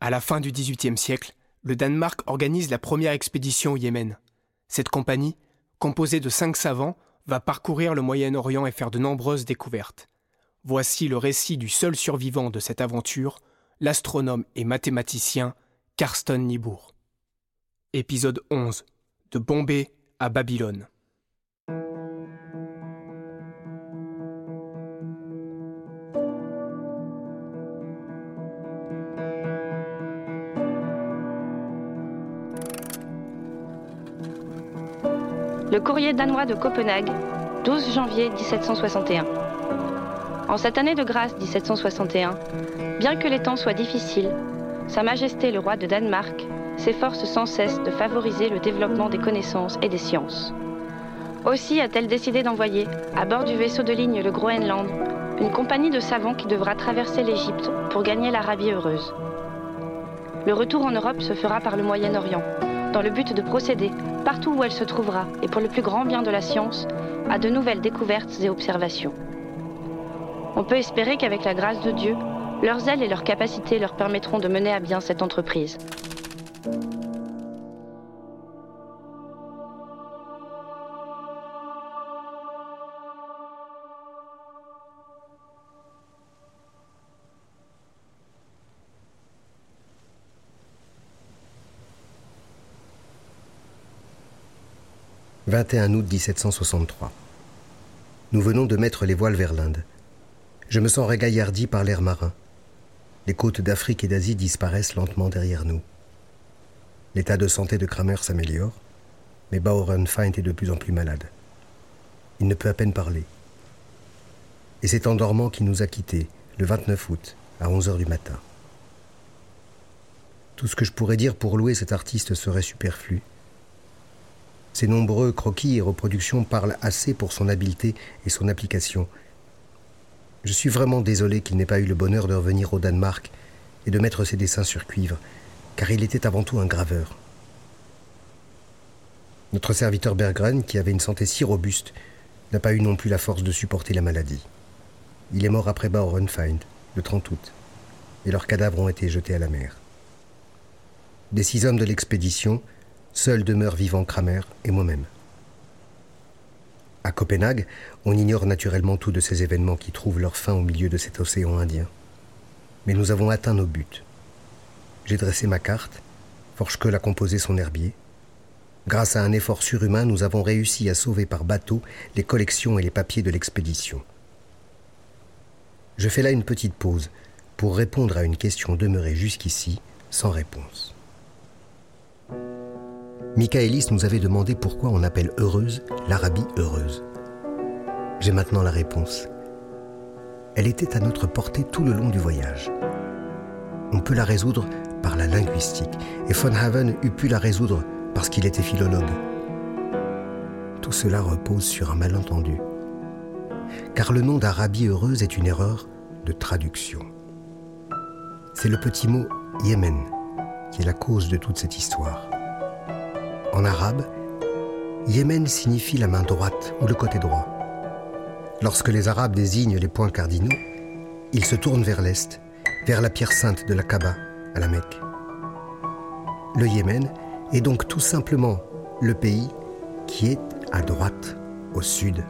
À la fin du XVIIIe siècle, le Danemark organise la première expédition au Yémen. Cette compagnie, composée de cinq savants, va parcourir le Moyen-Orient et faire de nombreuses découvertes. Voici le récit du seul survivant de cette aventure, l'astronome et mathématicien Karsten Niebuhr. Épisode 11 De Bombay à Babylone. Le courrier danois de Copenhague, 12 janvier 1761. En cette année de grâce 1761, bien que les temps soient difficiles, Sa Majesté le roi de Danemark s'efforce sans cesse de favoriser le développement des connaissances et des sciences. Aussi a-t-elle décidé d'envoyer, à bord du vaisseau de ligne le Groenland, une compagnie de savants qui devra traverser l'Égypte pour gagner l'Arabie heureuse. Le retour en Europe se fera par le Moyen-Orient, dans le but de procéder, partout où elle se trouvera, et pour le plus grand bien de la science, à de nouvelles découvertes et observations. On peut espérer qu'avec la grâce de Dieu, leurs ailes et leurs capacités leur permettront de mener à bien cette entreprise. « 21 août 1763. Nous venons de mettre les voiles vers l'Inde. Je me sens régaillardi par l'air marin. Les côtes d'Afrique et d'Asie disparaissent lentement derrière nous. L'état de santé de Kramer s'améliore, mais Bauernfeind est de plus en plus malade. Il ne peut à peine parler. Et c'est en dormant qu'il nous a quittés, le 29 août, à 11 heures du matin. Tout ce que je pourrais dire pour louer cet artiste serait superflu. Ses nombreux croquis et reproductions parlent assez pour son habileté et son application, je suis vraiment désolé qu'il n'ait pas eu le bonheur de revenir au Danemark et de mettre ses dessins sur cuivre, car il était avant tout un graveur. Notre serviteur Berggren, qui avait une santé si robuste, n'a pas eu non plus la force de supporter la maladie. Il est mort après Bauernfeind, le 30 août, et leurs cadavres ont été jetés à la mer. Des six hommes de l'expédition, seuls demeurent vivants Kramer et moi-même. À Copenhague, on ignore naturellement tout de ces événements qui trouvent leur fin au milieu de cet océan Indien. Mais nous avons atteint nos buts. J'ai dressé ma carte, Forchke a composé son herbier. Grâce à un effort surhumain, nous avons réussi à sauver par bateau les collections et les papiers de l'expédition. Je fais là une petite pause pour répondre à une question demeurée jusqu'ici sans réponse. Michaelis nous avait demandé pourquoi on appelle heureuse l'Arabie heureuse. J'ai maintenant la réponse. Elle était à notre portée tout le long du voyage. On peut la résoudre par la linguistique, et von Haven eût pu la résoudre parce qu'il était philologue. Tout cela repose sur un malentendu. Car le nom d'Arabie heureuse est une erreur de traduction. C'est le petit mot Yémen qui est la cause de toute cette histoire. En arabe, Yémen signifie la main droite ou le côté droit. Lorsque les Arabes désignent les points cardinaux, ils se tournent vers l'est, vers la pierre sainte de la Kaaba, à la Mecque. Le Yémen est donc tout simplement le pays qui est à droite, au sud.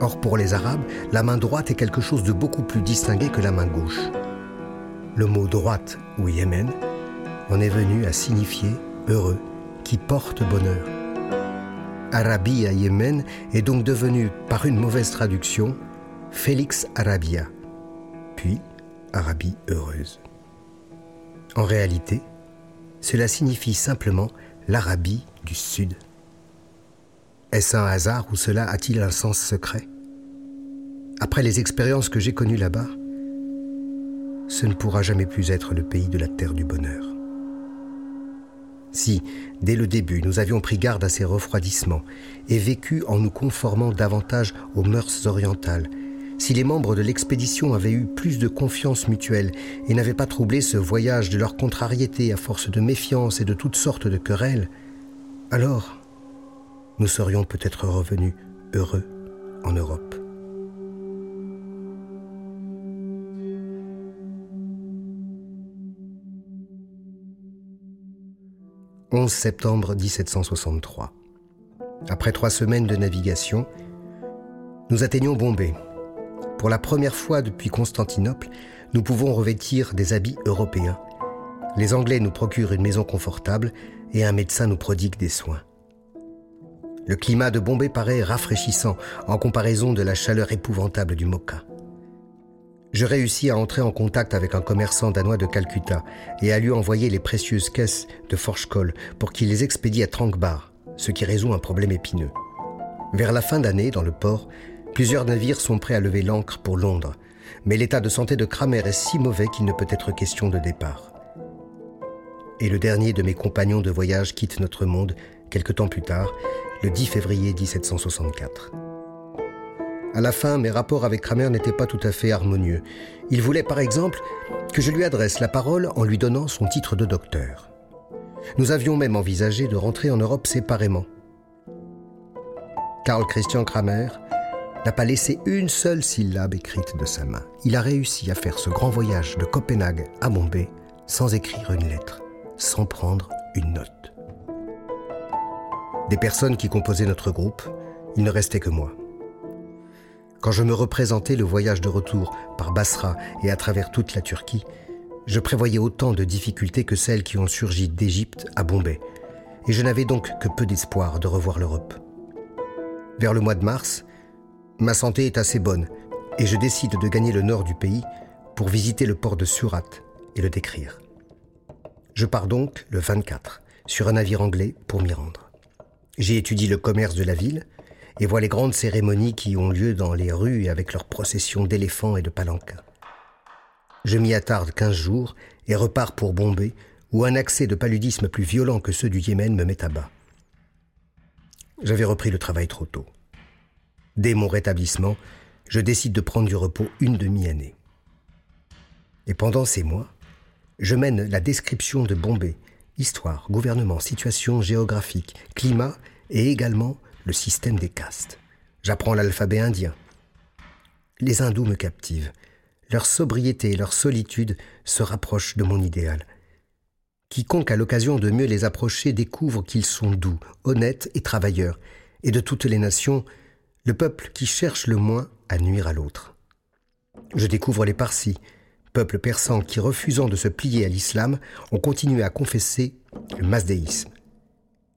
Or, pour les Arabes, la main droite est quelque chose de beaucoup plus distingué que la main gauche. Le mot droite ou Yémen en est venu à signifier heureux, qui porte bonheur. Arabie à Yémen est donc devenu, par une mauvaise traduction, Félix Arabia, puis Arabie heureuse. En réalité, cela signifie simplement l'Arabie du Sud. Est-ce un hasard ou cela a-t-il un sens secret? Après les expériences que j'ai connues là-bas, ce ne pourra jamais plus être le pays de la terre du bonheur. Si, dès le début, nous avions pris garde à ces refroidissements et vécu en nous conformant davantage aux mœurs orientales, si les membres de l'expédition avaient eu plus de confiance mutuelle et n'avaient pas troublé ce voyage de leur contrariété à force de méfiance et de toutes sortes de querelles, alors nous serions peut-être revenus heureux en Europe. 11 septembre 1763. Après trois semaines de navigation, nous atteignons Bombay. Pour la première fois depuis Constantinople, nous pouvons revêtir des habits européens. Les Anglais nous procurent une maison confortable et un médecin nous prodigue des soins. Le climat de Bombay paraît rafraîchissant en comparaison de la chaleur épouvantable du Mocha. Je réussis à entrer en contact avec un commerçant danois de Calcutta et à lui envoyer les précieuses caisses de Forchkol pour qu'il les expédie à Trankbar, ce qui résout un problème épineux. Vers la fin d'année, dans le port, plusieurs navires sont prêts à lever l'ancre pour Londres, mais l'état de santé de Kramer est si mauvais qu'il ne peut être question de départ. Et le dernier de mes compagnons de voyage quitte notre monde quelque temps plus tard, le 10 février 1764. À la fin, mes rapports avec Kramer n'étaient pas tout à fait harmonieux. Il voulait, par exemple, que je lui adresse la parole en lui donnant son titre de docteur. Nous avions même envisagé de rentrer en Europe séparément. Karl Christian Kramer n'a pas laissé une seule syllabe écrite de sa main. Il a réussi à faire ce grand voyage de Copenhague à Bombay sans écrire une lettre, sans prendre une note. Des personnes qui composaient notre groupe, il ne restait que moi. Quand je me représentais le voyage de retour par Basra et à travers toute la Turquie, je prévoyais autant de difficultés que celles qui ont surgi d'Égypte à Bombay, et je n'avais donc que peu d'espoir de revoir l'Europe. Vers le mois de mars, ma santé est assez bonne, et je décide de gagner le nord du pays pour visiter le port de Surat et le décrire. Je pars donc le 24 sur un navire anglais pour m'y rendre. J'ai étudié le commerce de la ville et vois les grandes cérémonies qui ont lieu dans les rues avec leurs processions d'éléphants et de palanquins. Je m'y attarde quinze jours et repars pour Bombay, où un accès de paludisme plus violent que ceux du Yémen me met à bas. J'avais repris le travail trop tôt. Dès mon rétablissement, je décide de prendre du repos une demi-année. Et pendant ces mois, je mène la description de Bombay histoire, gouvernement, situation géographique, climat et également le système des castes. J'apprends l'alphabet indien. Les hindous me captivent. Leur sobriété et leur solitude se rapprochent de mon idéal. Quiconque a l'occasion de mieux les approcher découvre qu'ils sont doux, honnêtes et travailleurs, et de toutes les nations, le peuple qui cherche le moins à nuire à l'autre. Je découvre les Parsis, peuple persan qui, refusant de se plier à l'islam, ont continué à confesser le masdéisme.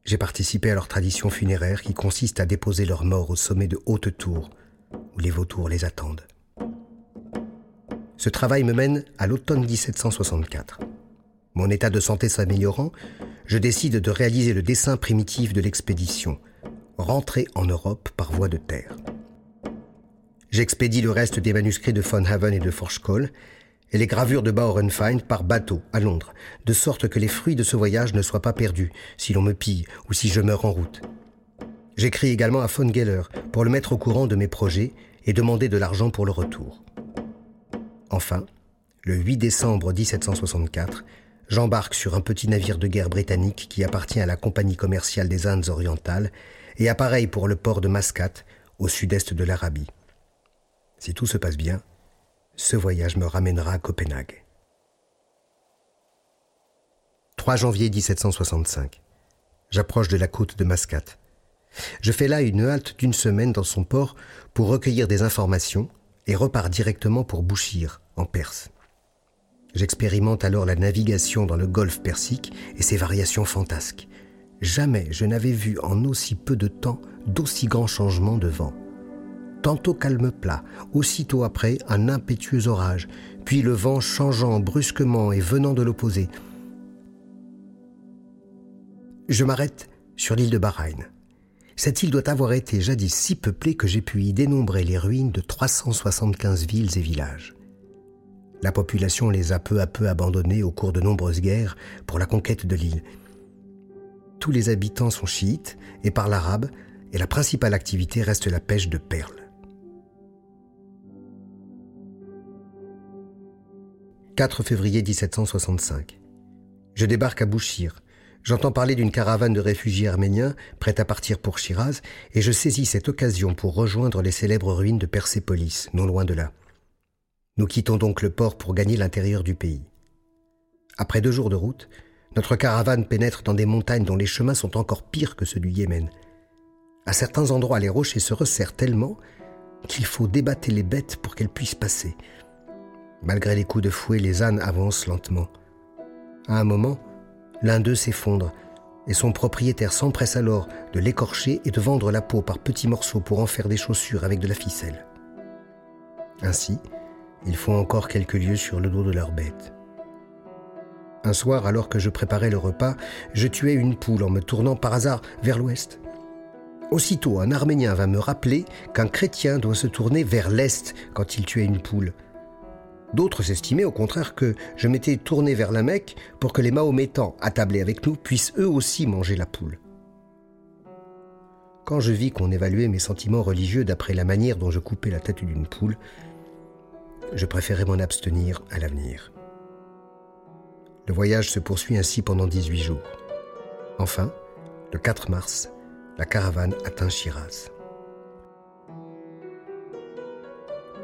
J'ai participé à leur tradition funéraire qui consiste à déposer leurs morts au sommet de hautes tours, où les vautours les attendent. Ce travail me mène à l'automne 1764. Mon état de santé s'améliorant, je décide de réaliser le dessin primitif de l'expédition, rentrer en Europe par voie de terre. J'expédie le reste des manuscrits de von Haven et de Forchkoll et les gravures de Bauernfeind par bateau à Londres, de sorte que les fruits de ce voyage ne soient pas perdus si l'on me pille ou si je meurs en route. J'écris également à von Geller pour le mettre au courant de mes projets et demander de l'argent pour le retour. Enfin, le 8 décembre 1764, j'embarque sur un petit navire de guerre britannique qui appartient à la Compagnie commerciale des Indes orientales et appareille pour le port de Mascate, au sud-est de l'Arabie. Si tout se passe bien, ce voyage me ramènera à Copenhague. 3 janvier 1765. J'approche de la côte de Mascate. Je fais là une halte d'une semaine dans son port pour recueillir des informations et repars directement pour Bouchir, en Perse. J'expérimente alors la navigation dans le golfe Persique et ses variations fantasques. Jamais je n'avais vu en aussi peu de temps d'aussi grands changements de vent tantôt calme plat, aussitôt après un impétueux orage, puis le vent changeant brusquement et venant de l'opposé. Je m'arrête sur l'île de Bahreïn. Cette île doit avoir été jadis si peuplée que j'ai pu y dénombrer les ruines de 375 villes et villages. La population les a peu à peu abandonnés au cours de nombreuses guerres pour la conquête de l'île. Tous les habitants sont chiites et parlent arabe, et la principale activité reste la pêche de perles. 4 février 1765. Je débarque à Bouchir. J'entends parler d'une caravane de réfugiés arméniens prête à partir pour Shiraz et je saisis cette occasion pour rejoindre les célèbres ruines de Persépolis, non loin de là. Nous quittons donc le port pour gagner l'intérieur du pays. Après deux jours de route, Notre caravane pénètre dans des montagnes dont les chemins sont encore pires que ceux du Yémen. À certains endroits, les rochers se resserrent tellement qu'il faut débattre les bêtes pour qu'elles puissent passer. Malgré les coups de fouet, les ânes avancent lentement. À un moment, l'un d'eux s'effondre et son propriétaire s'empresse alors de l'écorcher et de vendre la peau par petits morceaux pour en faire des chaussures avec de la ficelle. Ainsi, ils font encore quelques lieues sur le dos de leur bête. Un soir, alors que je préparais le repas, je tuais une poule en me tournant par hasard vers l'ouest. Aussitôt, un Arménien va me rappeler qu'un chrétien doit se tourner vers l'est quand il tuait une poule. D'autres estimaient au contraire que je m'étais tourné vers la Mecque pour que les Mahométans, attablés avec nous, puissent eux aussi manger la poule. Quand je vis qu'on évaluait mes sentiments religieux d'après la manière dont je coupais la tête d'une poule, je préférais m'en abstenir à l'avenir. Le voyage se poursuit ainsi pendant 18 jours. Enfin, le 4 mars, la caravane atteint Shiraz.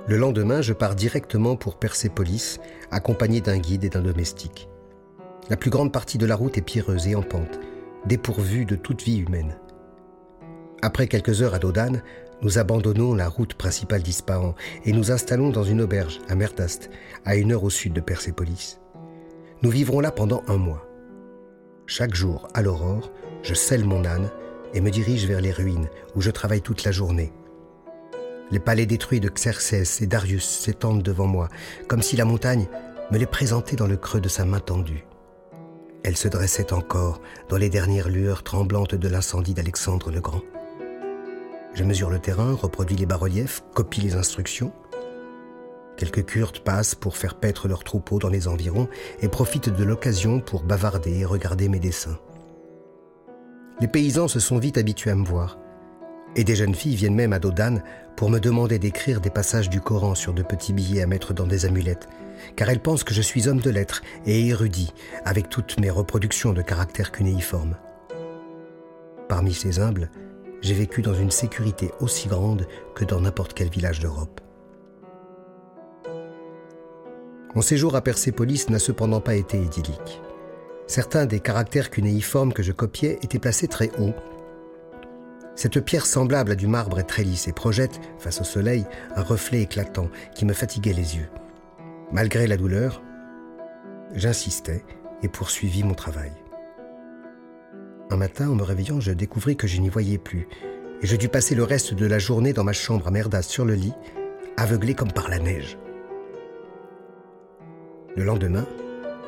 Le lendemain, je pars directement pour Persépolis, accompagné d'un guide et d'un domestique. La plus grande partie de la route est pierreuse et en pente, dépourvue de toute vie humaine. Après quelques heures à Dodane, nous abandonnons la route principale d'Ispahan et nous installons dans une auberge à Merdast, à une heure au sud de Persépolis. Nous vivrons là pendant un mois. Chaque jour, à l'aurore, je selle mon âne et me dirige vers les ruines où je travaille toute la journée les palais détruits de Xerxès et Darius s'étendent devant moi, comme si la montagne me les présentait dans le creux de sa main tendue. Elle se dressait encore dans les dernières lueurs tremblantes de l'incendie d'Alexandre le Grand. Je mesure le terrain, reproduis les bas-reliefs, copie les instructions. Quelques Kurdes passent pour faire paître leurs troupeaux dans les environs et profitent de l'occasion pour bavarder et regarder mes dessins. Les paysans se sont vite habitués à me voir. Et des jeunes filles viennent même à Dodane pour me demander d'écrire des passages du Coran sur de petits billets à mettre dans des amulettes, car elles pensent que je suis homme de lettres et érudit, avec toutes mes reproductions de caractères cunéiformes. Parmi ces humbles, j'ai vécu dans une sécurité aussi grande que dans n'importe quel village d'Europe. Mon séjour à Persépolis n'a cependant pas été idyllique. Certains des caractères cunéiformes que je copiais étaient placés très haut cette pierre semblable à du marbre est très lisse et projette, face au soleil, un reflet éclatant qui me fatiguait les yeux. Malgré la douleur, j'insistais et poursuivis mon travail. Un matin, en me réveillant, je découvris que je n'y voyais plus, et je dus passer le reste de la journée dans ma chambre à Merdas sur le lit, aveuglé comme par la neige. Le lendemain,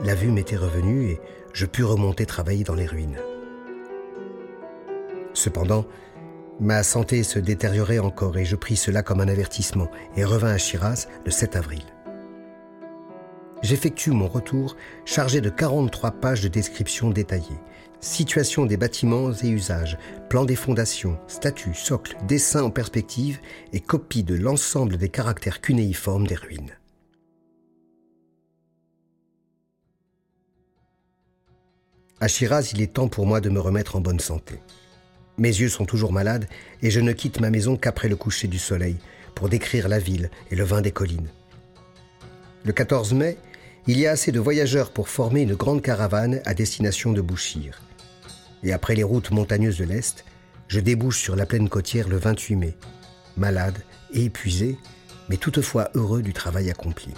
la vue m'était revenue et je pus remonter travailler dans les ruines. Cependant, Ma santé se détériorait encore et je pris cela comme un avertissement et revins à Shiraz le 7 avril. J'effectue mon retour chargé de 43 pages de description détaillée. Situation des bâtiments et usages, plan des fondations, statues, socles, dessins en perspective et copie de l'ensemble des caractères cunéiformes des ruines. À Shiraz, il est temps pour moi de me remettre en bonne santé. Mes yeux sont toujours malades et je ne quitte ma maison qu'après le coucher du soleil pour décrire la ville et le vin des collines. Le 14 mai, il y a assez de voyageurs pour former une grande caravane à destination de Bouchir. Et après les routes montagneuses de l'Est, je débouche sur la plaine côtière le 28 mai, malade et épuisé, mais toutefois heureux du travail accompli.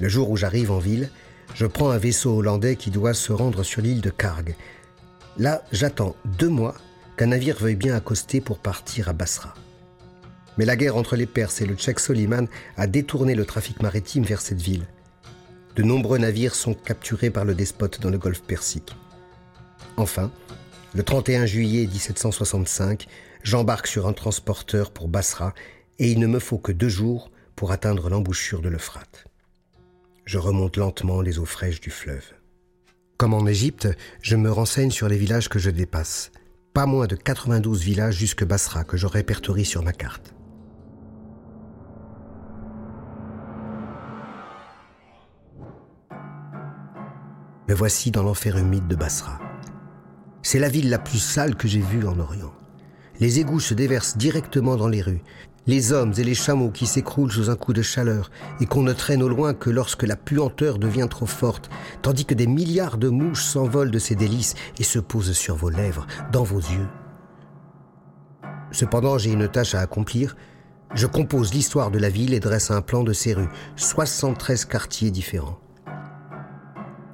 Le jour où j'arrive en ville, je prends un vaisseau hollandais qui doit se rendre sur l'île de Karg, Là, j'attends deux mois qu'un navire veuille bien accoster pour partir à Basra. Mais la guerre entre les Perses et le Tchèque Soliman a détourné le trafic maritime vers cette ville. De nombreux navires sont capturés par le despote dans le golfe Persique. Enfin, le 31 juillet 1765, j'embarque sur un transporteur pour Basra et il ne me faut que deux jours pour atteindre l'embouchure de l'Euphrate. Je remonte lentement les eaux fraîches du fleuve. Comme en Égypte, je me renseigne sur les villages que je dépasse. Pas moins de 92 villages jusque Basra que je répertorie sur ma carte. Me voici dans l'enfer humide de Basra. C'est la ville la plus sale que j'ai vue en Orient. Les égouts se déversent directement dans les rues. Les hommes et les chameaux qui s'écroulent sous un coup de chaleur et qu'on ne traîne au loin que lorsque la puanteur devient trop forte, tandis que des milliards de mouches s'envolent de ces délices et se posent sur vos lèvres, dans vos yeux. Cependant, j'ai une tâche à accomplir. Je compose l'histoire de la ville et dresse un plan de ses rues, 73 quartiers différents.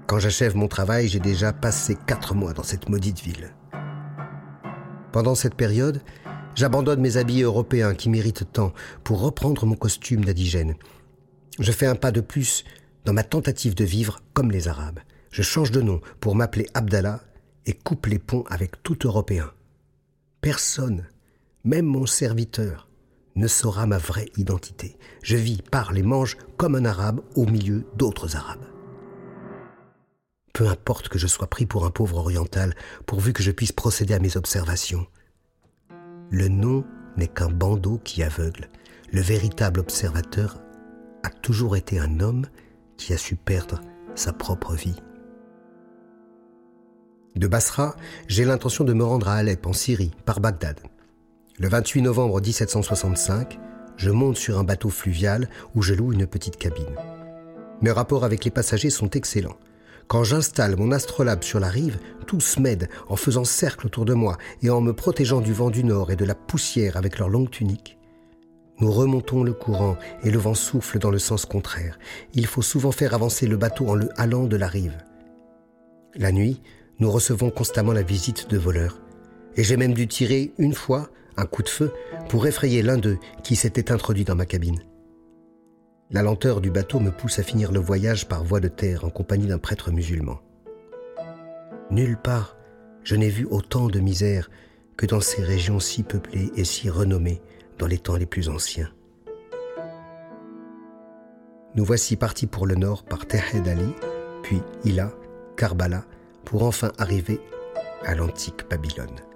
Quand j'achève mon travail, j'ai déjà passé quatre mois dans cette maudite ville. Pendant cette période, J'abandonne mes habits européens qui méritent tant pour reprendre mon costume d'indigène. Je fais un pas de plus dans ma tentative de vivre comme les Arabes. Je change de nom pour m'appeler Abdallah et coupe les ponts avec tout Européen. Personne, même mon serviteur, ne saura ma vraie identité. Je vis, parle et mange comme un Arabe au milieu d'autres Arabes. Peu importe que je sois pris pour un pauvre oriental, pourvu que je puisse procéder à mes observations. Le nom n'est qu'un bandeau qui aveugle. Le véritable observateur a toujours été un homme qui a su perdre sa propre vie. De Basra, j'ai l'intention de me rendre à Alep, en Syrie, par Bagdad. Le 28 novembre 1765, je monte sur un bateau fluvial où je loue une petite cabine. Mes rapports avec les passagers sont excellents. Quand j'installe mon astrolabe sur la rive, tous m'aident en faisant cercle autour de moi et en me protégeant du vent du nord et de la poussière avec leurs longues tuniques. Nous remontons le courant et le vent souffle dans le sens contraire. Il faut souvent faire avancer le bateau en le halant de la rive. La nuit, nous recevons constamment la visite de voleurs. Et j'ai même dû tirer une fois un coup de feu pour effrayer l'un d'eux qui s'était introduit dans ma cabine. La lenteur du bateau me pousse à finir le voyage par voie de terre en compagnie d'un prêtre musulman. Nulle part je n'ai vu autant de misère que dans ces régions si peuplées et si renommées dans les temps les plus anciens. Nous voici partis pour le nord par Tehed Ali, puis Ila, Karbala, pour enfin arriver à l'antique Babylone.